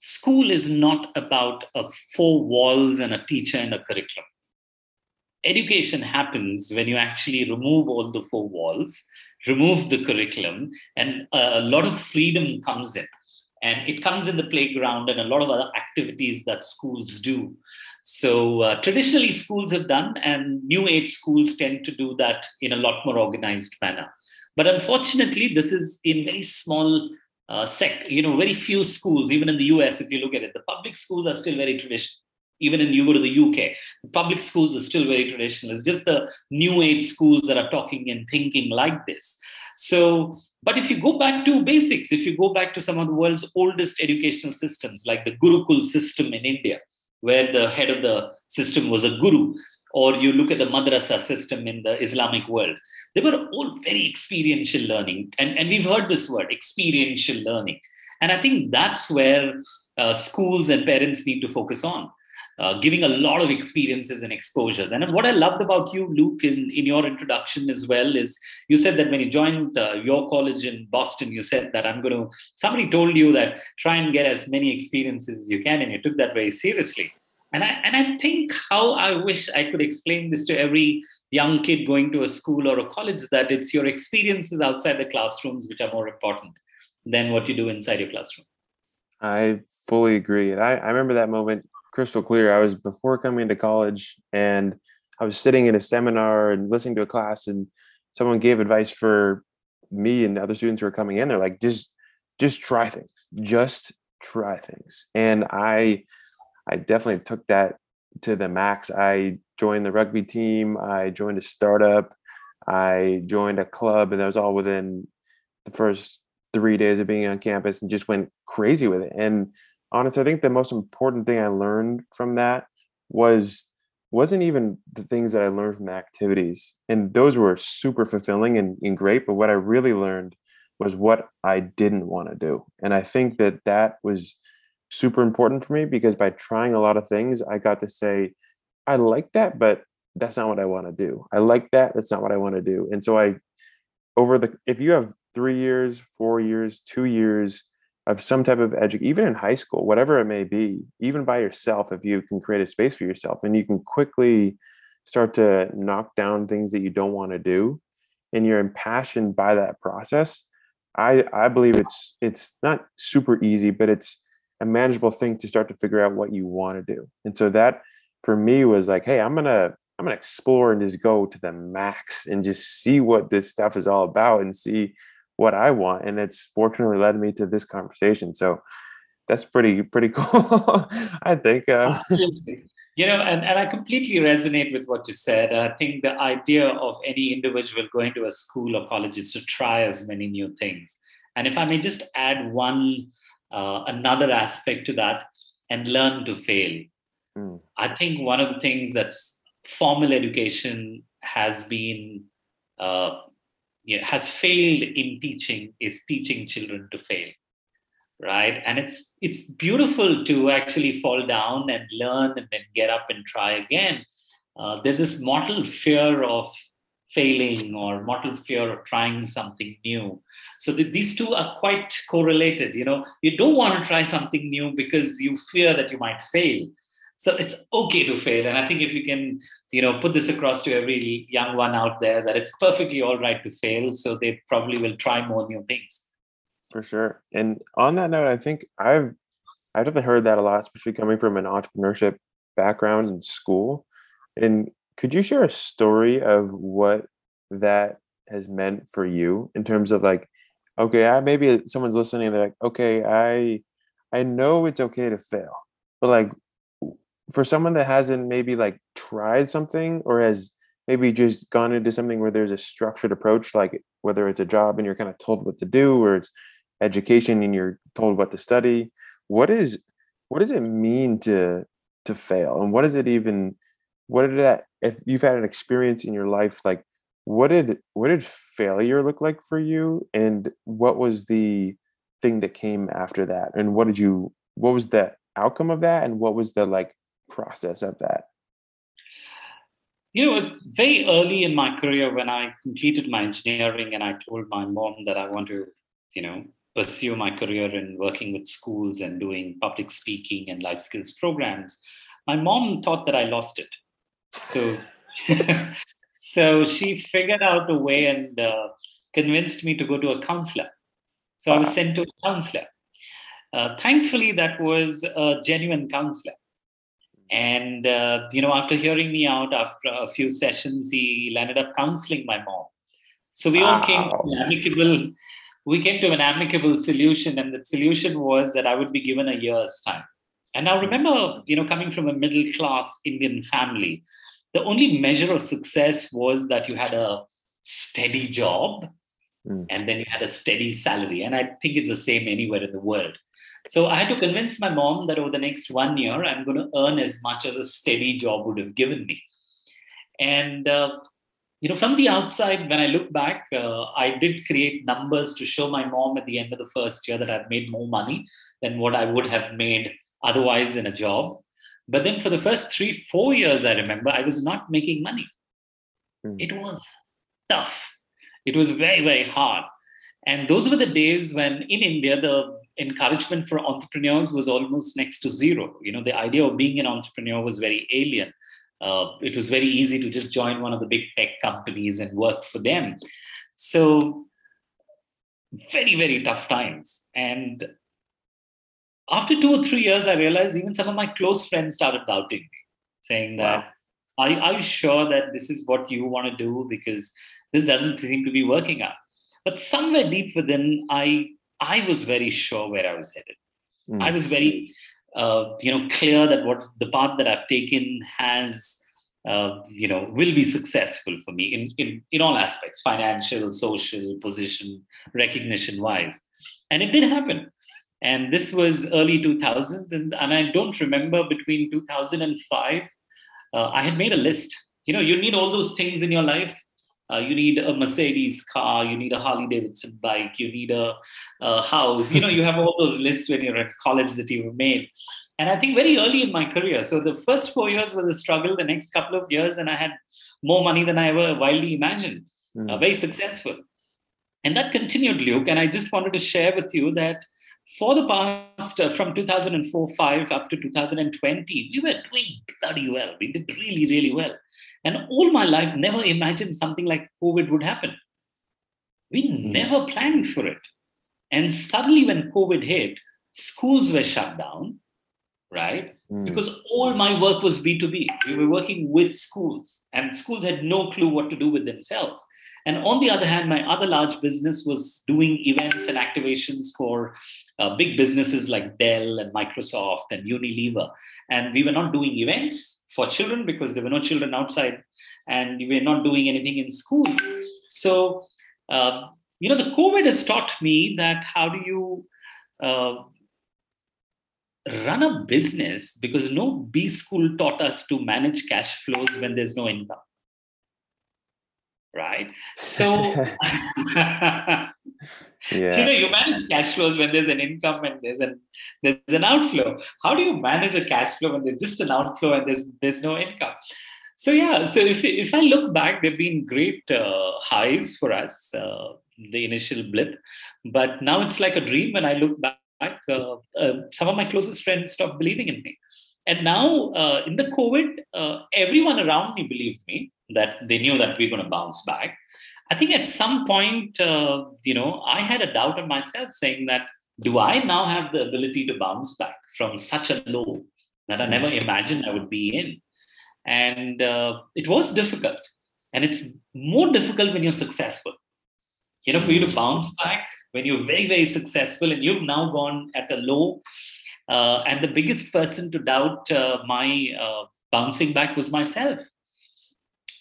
school is not about a four walls and a teacher and a curriculum. Education happens when you actually remove all the four walls, remove the curriculum, and a lot of freedom comes in. and it comes in the playground and a lot of other activities that schools do so uh, traditionally schools have done and new age schools tend to do that in a lot more organized manner but unfortunately this is in very small uh, sect you know very few schools even in the us if you look at it the public schools are still very traditional even in you go to the UK, public schools are still very traditional. It's just the new age schools that are talking and thinking like this. So but if you go back to basics, if you go back to some of the world's oldest educational systems, like the Gurukul system in India, where the head of the system was a guru, or you look at the madrasa system in the Islamic world, they were all very experiential learning. And, and we've heard this word, experiential learning. And I think that's where uh, schools and parents need to focus on uh, giving a lot of experiences and exposures. And what I loved about you, Luke, in, in your introduction as well, is you said that when you joined uh, your college in Boston, you said that I'm going to, somebody told you that try and get as many experiences as you can, and you took that very seriously. And I, and I think how I wish I could explain this to every young kid going to a school or a college that it's your experiences outside the classrooms which are more important than what you do inside your classroom. I fully agree. And I, I remember that moment crystal clear. I was before coming to college and I was sitting in a seminar and listening to a class and someone gave advice for me and other students who are coming in. They're like, just just try things. Just try things. And I I definitely took that to the max. I joined the rugby team, I joined a startup, I joined a club, and that was all within the first three days of being on campus and just went crazy with it. And honestly, I think the most important thing I learned from that was wasn't even the things that I learned from the activities. And those were super fulfilling and, and great. But what I really learned was what I didn't want to do. And I think that that was super important for me because by trying a lot of things, I got to say, I like that, but that's not what I want to do. I like that. That's not what I want to do. And so I, over the, if you have three years, four years, two years, of some type of education, even in high school, whatever it may be, even by yourself, if you can create a space for yourself and you can quickly start to knock down things that you don't want to do and you're impassioned by that process, I, I believe it's it's not super easy, but it's a manageable thing to start to figure out what you want to do. And so that for me was like, hey, I'm gonna I'm gonna explore and just go to the max and just see what this stuff is all about and see what I want. And it's fortunately led me to this conversation. So that's pretty, pretty cool. I think. Uh, you know, and, and I completely resonate with what you said. I think the idea of any individual going to a school or college is to try as many new things. And if I may just add one, uh, another aspect to that and learn to fail. Mm. I think one of the things that's formal education has been uh, you know, has failed in teaching is teaching children to fail right and it's it's beautiful to actually fall down and learn and then get up and try again uh, there's this mortal fear of failing or mortal fear of trying something new. So the, these two are quite correlated you know. You don't want to try something new because you fear that you might fail. So it's okay to fail and i think if you can you know put this across to every young one out there that it's perfectly all right to fail so they probably will try more new things. For sure. And on that note i think i've i've definitely heard that a lot especially coming from an entrepreneurship background in school. And could you share a story of what that has meant for you in terms of like okay I, maybe someone's listening they're like okay i i know it's okay to fail but like for someone that hasn't maybe like tried something or has maybe just gone into something where there's a structured approach like whether it's a job and you're kind of told what to do or it's education and you're told what to study what is what does it mean to to fail? And what does it even what did that if you've had an experience in your life like what did what did failure look like for you and what was the thing that came after that and what did you what was the outcome of that and what was the like process of that? You know, very early in my career, when I completed my engineering and I told my mom that I want to, you know, pursue my career in working with schools and doing public speaking and life skills programs, my mom thought that I lost it. So, so she figured out a way and uh, convinced me to go to a counselor. So I was sent to a counselor. uh, thankfully, that was a genuine counselor. And, uh, you know, after hearing me out after a few sessions, he ended up counseling my mom. So we all came to an amicable, we came to an amicable solution. And the solution was that I would be given a year's time. And now remember, you know, coming from a middle class Indian family, the only measure of success was that you had a steady job mm. and then you had a steady salary. And I think it's the same anywhere in the world. So I had to convince my mom that over the next one year, I'm going to earn as much as a steady job would have given me. And, uh, you know, from the outside, when I look back, uh, I did create numbers to show my mom at the end of the first year that I've made more money than what I would have made otherwise in a job. But then for the first three, four years, I remember I was not making money. Mm. It was tough. It was very, very hard. And those were the days when in India, the encouragement for entrepreneurs was almost next to zero. You know, the idea of being an entrepreneur was very alien. Uh, it was very easy to just join one of the big tech companies and work for them. So, very, very tough times. And after two or three years, I realized even some of my close friends started doubting me, saying that, wow. are, are you sure that this is what you want to do? Because this doesn't seem to be working out. But somewhere deep within, I I was very sure where I was headed. Mm. I was very uh, you know clear that what the path that I've taken has uh, you know will be successful for me in, in in all aspects financial social position recognition wise and it did happen and this was early 2000s and, and i don't remember between 2005 uh, i had made a list. You know you need all those things in your life. Uh, you need a mercedes car you need a harley davidson bike you need a, a house. You know you have all those lists when you're at college that you made. And i think very early in my career so the first four years was a struggle the next couple of years and i had more money than i ever wildly imagined. Mm. uh, very successful. And that continued luke and i just wanted to share with you that for the past uh, from 2004 5 up to 2020 we were doing bloody well. We did really really well. And all my life never imagined something like covid would happen. We mm. never planned for it. And suddenly when covid hit schools were shut down right? Mm. because all my work was b2b we were working with schools and schools had no clue what to do with themselves. And on the other hand, my other large business was doing events and activations for uh, big businesses like Dell and Microsoft and Unilever. And we were not doing events for children because there were no children outside, and we were not doing anything in school. So, uh, you know, the COVID has taught me that how do you uh, run a business because no B school taught us to manage cash flows when there's no income right? So, yeah. you know, you manage cash flows when there's an income and there's an there's an outflow. How do you manage a cash flow when there's just an outflow and there's there's no income? So yeah, so if if I look back, there've been great uh, highs for us, uh, the initial blip, but now it's like a dream when I look back. Uh, uh some of my closest friends stopped believing in me. And now uh, in the COVID, uh, everyone around me believed me that they knew that we are going to bounce back. I think at some point, uh, you know, I had a doubt of myself saying that, do I now have the ability to bounce back from such a low that I never imagined I would be in? And uh, it was difficult. And it's more difficult when you're successful. You know, for you to bounce back when you're very, very successful and you've now gone at a low. Uh, and the biggest person to doubt uh, my uh, bouncing back was myself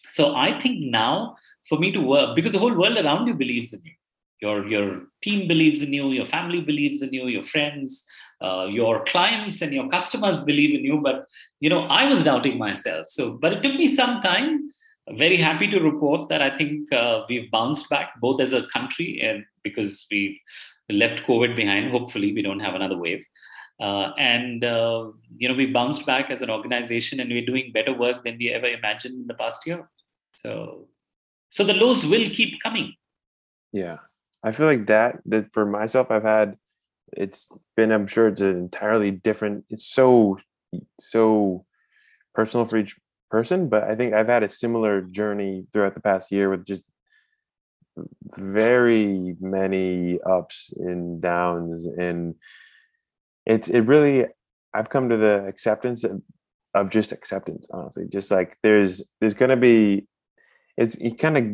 so I think now for me to work, because the whole world around you believes in you. Your, your team believes in you, your family believes in you, your friends, uh, your clients and your customers believe in you. But you know, I was doubting myself. So, but it took me some time. Very happy to report that I think uh, we've bounced back both as a country and because we left COVID behind. Hopefully, we don't have another wave. Uh, and uh, you know, we bounced back as an organization, and we're doing better work than we ever imagined in the past year. So, so the lows will keep coming. Yeah, I feel like that. That for myself, I've had. It's been. I'm sure it's an entirely different. It's so so personal for each person, but I think I've had a similar journey throughout the past year with just very many ups and downs and it's it really I've come to the acceptance of, of just acceptance, honestly. Just like there's there's gonna be it's you kind of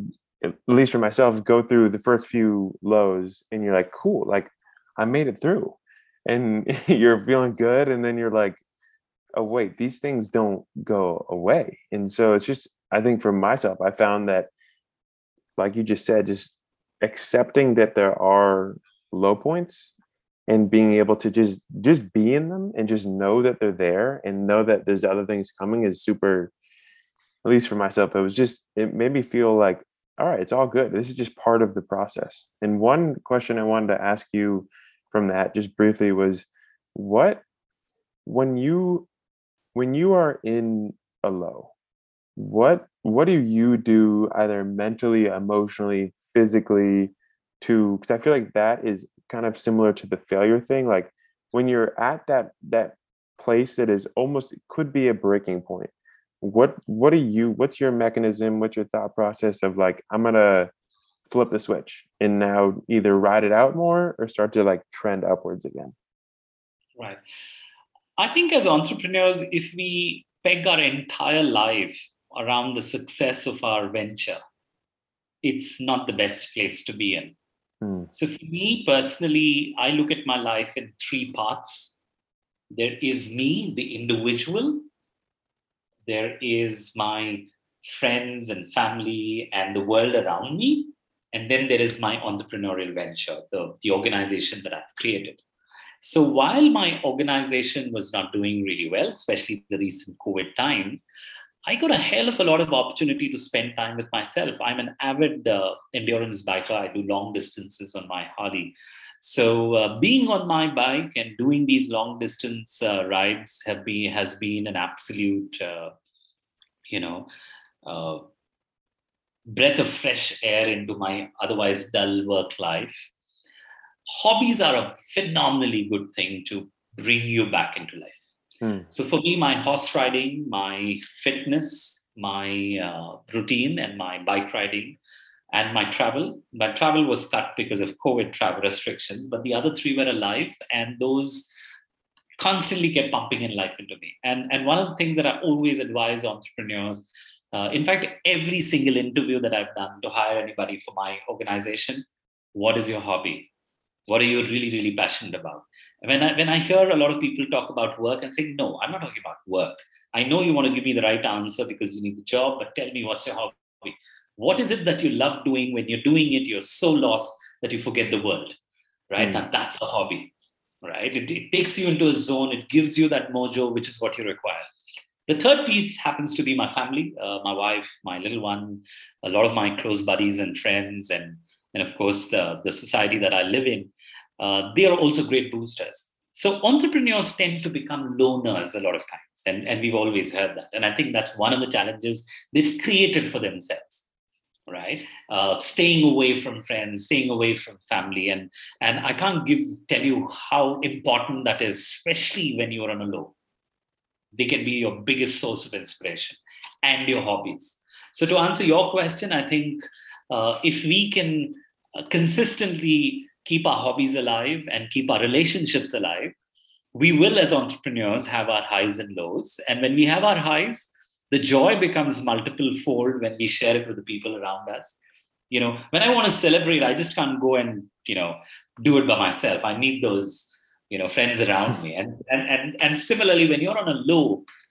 at least for myself, go through the first few lows and you're like, cool, like I made it through. And you're feeling good. And then you're like, oh, wait, these things don't go away. And so it's just, I think for myself, I found that, like you just said, just accepting that there are low points and being able to just just be in them and just know that they're there and know that there's other things coming is super at least for myself it was just it made me feel like all right, it's all good. This is just part of the process. And one question I wanted to ask you from that just briefly was what when you when you are in a low, what what do you do either mentally, emotionally, physically to because I feel like that is kind of similar to the failure thing. Like when you're at that that place that is almost it could be a breaking point what what are you what's your mechanism? What's your thought process of like i'm gonna flip the switch and now either ride it out more or start to like trend upwards again? Right. I think as entrepreneurs if we peg our entire life around the success of our venture it's not the best place to be in. Hmm. so for me personally i look at my life in three parts. There is me the individual there is my friends and family and the world around me. And then there is my entrepreneurial venture, the, the organization that I've created. So while my organization was not doing really well, especially the recent COVID times, I got a hell of a lot of opportunity to spend time with myself. I'm an avid uh, endurance biker. I do long distances on my Harley. So uh, being on my bike and doing these long distance uh, rides have been has been an absolute, uh, you know, uh, breath of fresh air into my otherwise dull work life. Hobbies are a phenomenally good thing to bring you back into life. Hmm. So for me, my horse riding, my fitness, my uh, routine, and my bike riding and my travel. My travel was cut because of COVID travel restrictions, but the other three were alive, and those constantly kept pumping in life into me. And and one of the things that I always advise entrepreneurs, uh, in fact, every single interview that I've done to hire anybody for my organization, what is your hobby? What are you really really passionate about? when I when I hear a lot of people talk about work, I'm saying no, I'm not talking about work. I know you want to give me the right answer because you need the job, but tell me what's your hobby? What is it that you love doing when you're doing it? You're so lost that you forget the world, right? Mm. Now that's a hobby, right? It, it takes you into a zone, it gives you that mojo, which is what you require. The third piece happens to be my family, uh, my wife, my little one, a lot of my close buddies and friends, and, and of course, uh, the society that I live in. Uh, they are also great boosters. So entrepreneurs tend to become loners a lot of times, and, and we've always heard that. And I think that's one of the challenges they've created for themselves right? Uh, staying away from friends staying away from family. And and i can't give tell you how important that is especially when you're on a low. They can be your biggest source of inspiration and your hobbies. So to answer your question i think uh, if we can uh, consistently keep our hobbies alive and keep our relationships alive we will as entrepreneurs have our highs and lows. And when we have our highs the joy becomes multiple fold when we share it with the people around us. You know when i want to celebrate i just can't go and you know do it by myself. I need those you know friends around me. And and and, and similarly when you're on a low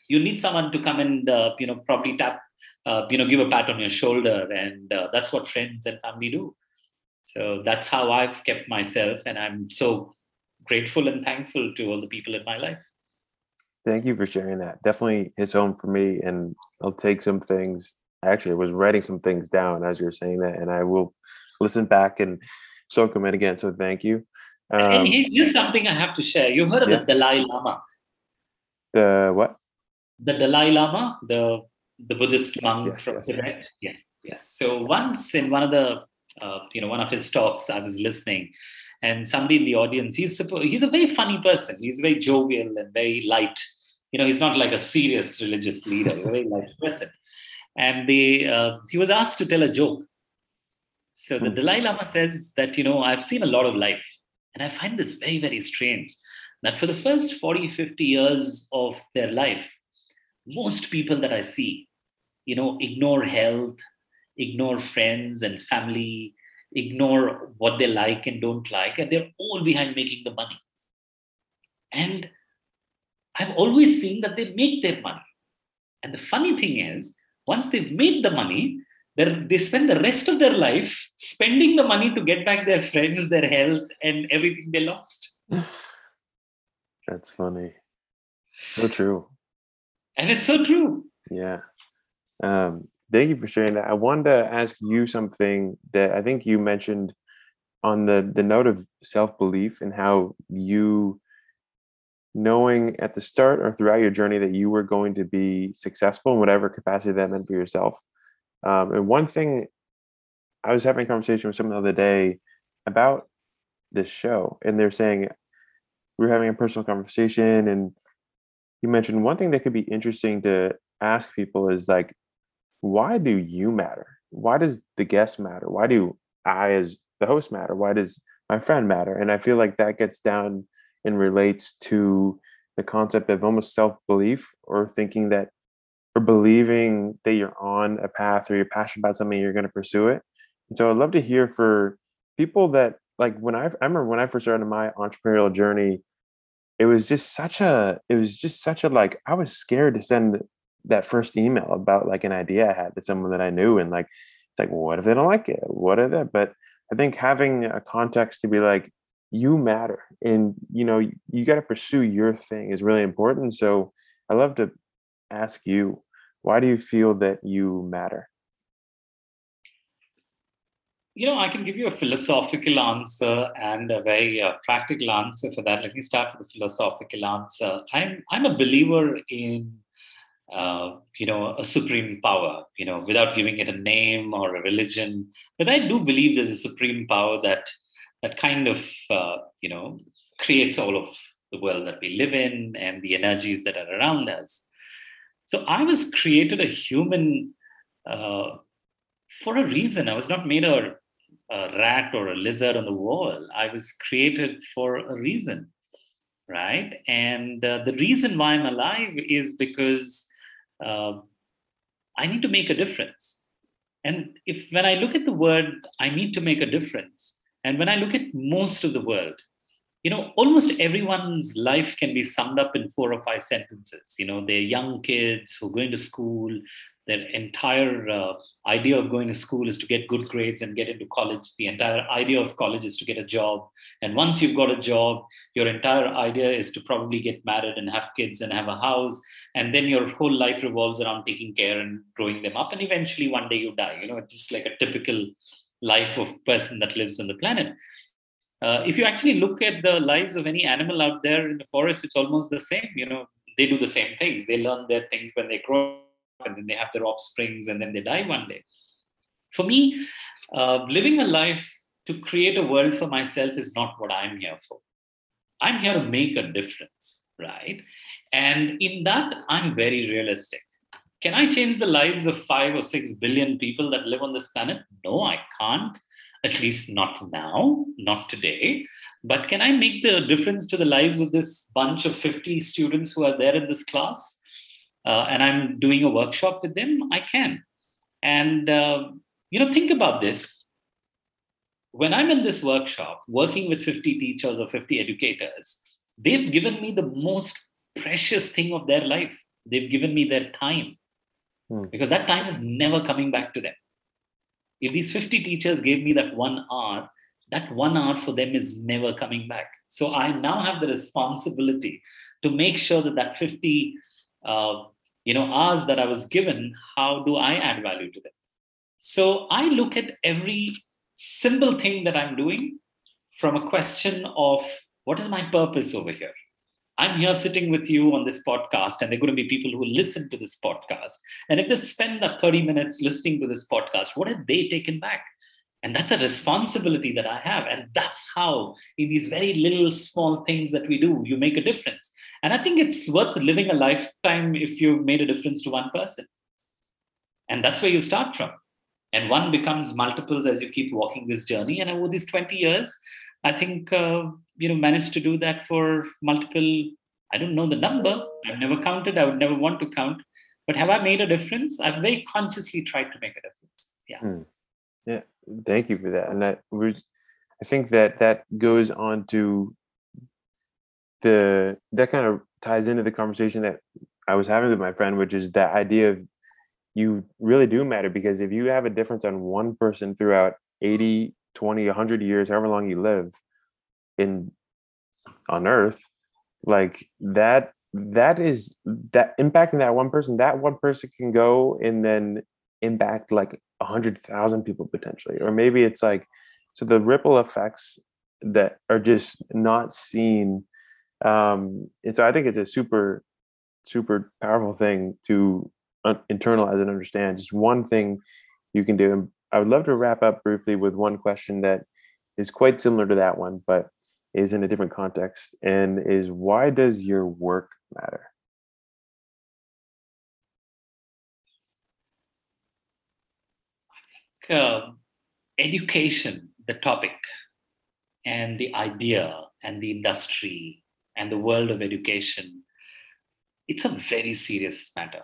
you need someone to come and uh, you know probably tap uh, you know give a pat on your shoulder and uh, that's what friends and family do. So that's how i've kept myself and i'm so grateful and thankful to all the people in my life Thank you for sharing that. Definitely hits home for me, and I'll take some things. Actually, I was writing some things down as you were saying that, and I will listen back and soak them in again. So thank you. Um, and here's something I have to share. You heard of yeah. the Dalai Lama? The what? The Dalai Lama, the the Buddhist monk yes, from yes, Tibet. Yes. yes, yes. So once in one of the uh, you know one of his talks, I was listening, and somebody in the audience he's he's a very funny person. He's very jovial and very light. You know he's not like a serious religious leader he's a very light person. And they uh, he was asked to tell a joke. So the hmm. dalai lama says that you know i've seen a lot of life and i find this very very strange that for the first 40, 50 years of their life, most people that I see, you know, ignore health, ignore friends and family, ignore what they like and don't like, and they're all behind making the money. And I've always seen that they make their money. And the funny thing is, once they've made the money, they spend the rest of their life spending the money to get back their friends, their health, and everything they lost. That's funny. So true. And it's so true. Yeah. Um, thank you for sharing that. I wanted to ask you something that I think you mentioned on the the note of self belief and how you knowing at the start or throughout your journey that you were going to be successful in whatever capacity that meant for yourself. Um, and one thing I was having a conversation with someone the other day about this show, and they're saying we are having a personal conversation, and you mentioned one thing that could be interesting to ask people is like, why do you matter? Why does the guest matter? Why do I, as the host, matter? Why does my friend matter? And I feel like that gets down and relates to the concept of almost self belief or thinking that or believing that you're on a path or you're passionate about something, you're going to pursue it. And so I'd love to hear for people that like when I, I remember when I first started my entrepreneurial journey, it was just such a, it was just such a like, I was scared to send that first email about like an idea I had to someone that I knew. And like, it's like, what if they don't like it? What if that? But I think having a context to be like, you matter and you know, you, you got to pursue your thing is really important. So I love to ask you, why do you feel that you matter? You know, I can give you a philosophical answer and a very uh, practical answer for that. Let me start with the philosophical answer. I'm I'm a believer in uh, you know a supreme power. You know, without giving it a name or a religion, but I do believe there's a supreme power that that kind of uh, you know creates all of the world that we live in and the energies that are around us. So I was created a human uh, for a reason. I was not made a, a, rat or a lizard on the wall. I was created for a reason, right? And uh, the reason why I'm alive is because uh, I need to make a difference. And if when I look at the word, I need to make a difference. And when I look at most of the world, you know almost everyone's life can be summed up in four or five sentences you know they're young kids who are going to school their entire uh, idea of going to school is to get good grades and get into college. The entire idea of college is to get a job. And once you've got a job your entire idea is to probably get married and have kids and have a house. And then your whole life revolves around taking care and growing them up. And eventually one day you die. You know it's just like a typical life of person that lives on the planet. Uh, if you actually look at the lives of any animal out there in the forest, it's almost the same. You know, they do the same things. They learn their things when they grow and then they have their offsprings, and then they die one day. For me, uh, living a life to create a world for myself is not what I'm here for. I'm here to make a difference, right? And in that, I'm very realistic. Can I change the lives of five or six billion people that live on this planet? No, I can't at least not now, not today. But can I make the difference to the lives of this bunch of 50 students who are there in this class? Uh, and I'm doing a workshop with them? I can. And, uh, you know, think about this. When I'm in this workshop, working with 50 teachers or 50 educators, they've given me the most precious thing of their life. They've given me their time hmm. because that time is never coming back to them if these 50 teachers gave me that one hour, that one hour for them is never coming back. So I now have the responsibility to make sure that that 50 uh, you know, hours that I was given, how do I add value to them? So I look at every simple thing that I'm doing from a question of what is my purpose over here? I'm here sitting with you on this podcast, and there are going to be people who listen to this podcast. And if they spend the 30 minutes listening to this podcast, what have they taken back? And that's a responsibility that I have. And that's how, in these very little small things that we do, you make a difference. And I think it's worth living a lifetime if you've made a difference to one person. And that's where you start from. And one becomes multiples as you keep walking this journey. And over these 20 years, I think uh, you know managed to do that for multiple. I don't know the number. I've never counted. I would never want to count. But have I made a difference? I've very consciously tried to make a difference. Yeah. Hmm. Yeah. Thank you for that. And that we I think that that goes on to the that kind of ties into the conversation that I was having with my friend, which is that idea of you really do matter because if you have a difference on one person throughout 80, 20, 100 years, however long you live in on earth, like that that is that impacting that one person, that one person can go and then impact like a hundred thousand people potentially. Or maybe it's like so the ripple effects that are just not seen um and so i think it's a super super powerful thing to internalize and understand just one thing you can do and i would love to wrap up briefly with one question that is quite similar to that one but is in a different context and is why does your work matter i think uh, education the topic and the idea and the industry and the world of education it's a very serious matter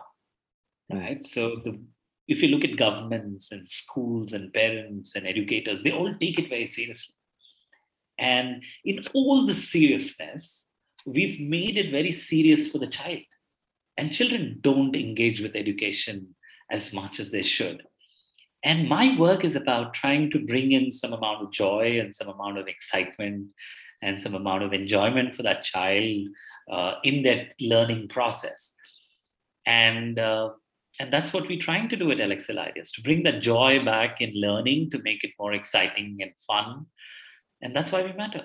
hmm. right? So the, if you look at governments and schools and parents and educators they all take it very seriously. And in all the seriousness we've made it very serious for the child. And children don't engage with education as much as they should and my work is about trying to bring in some amount of joy and some amount of excitement and some amount of enjoyment for that child uh, in that learning process. And uh, and that's what we're trying to do at LXL Ideas to bring that joy back in learning, to make it more exciting and fun. And that's why we matter.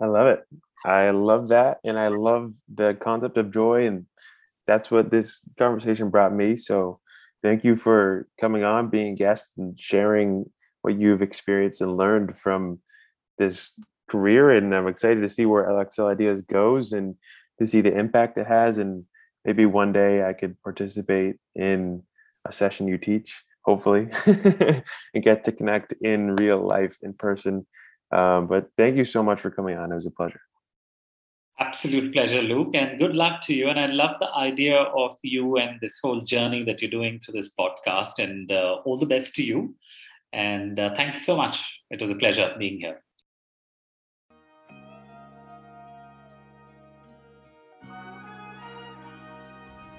I love it. I love that. And I love the concept of joy. And that's what this conversation brought me. So thank you for coming on, being guest, and sharing what you've experienced and learned from this career. And I'm excited to see where LXL Ideas goes and to see the impact it has. And maybe one day I could participate in a session you teach, hopefully, and get to connect in real life in person. Um, but thank you so much for coming on. It was a pleasure. Absolute pleasure, Luke, and good luck to you. And I love the idea of you and this whole journey that you're doing through this podcast. And uh, all the best to you. And uh, thank you so much. It was a pleasure being here.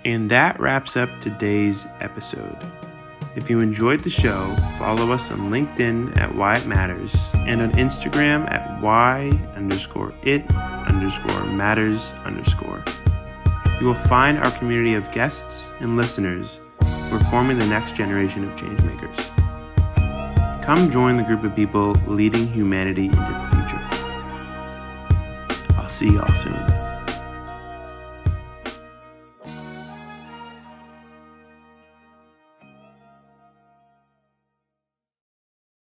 And that wraps up today's episode. If you enjoyed the show, follow us on LinkedIn at Why It Matters and on Instagram at Why underscore it underscore matters underscore. You will find our community of guests and listeners who are forming the next generation of changemakers. Come join the group of people leading humanity into the future. I'll see y'all soon.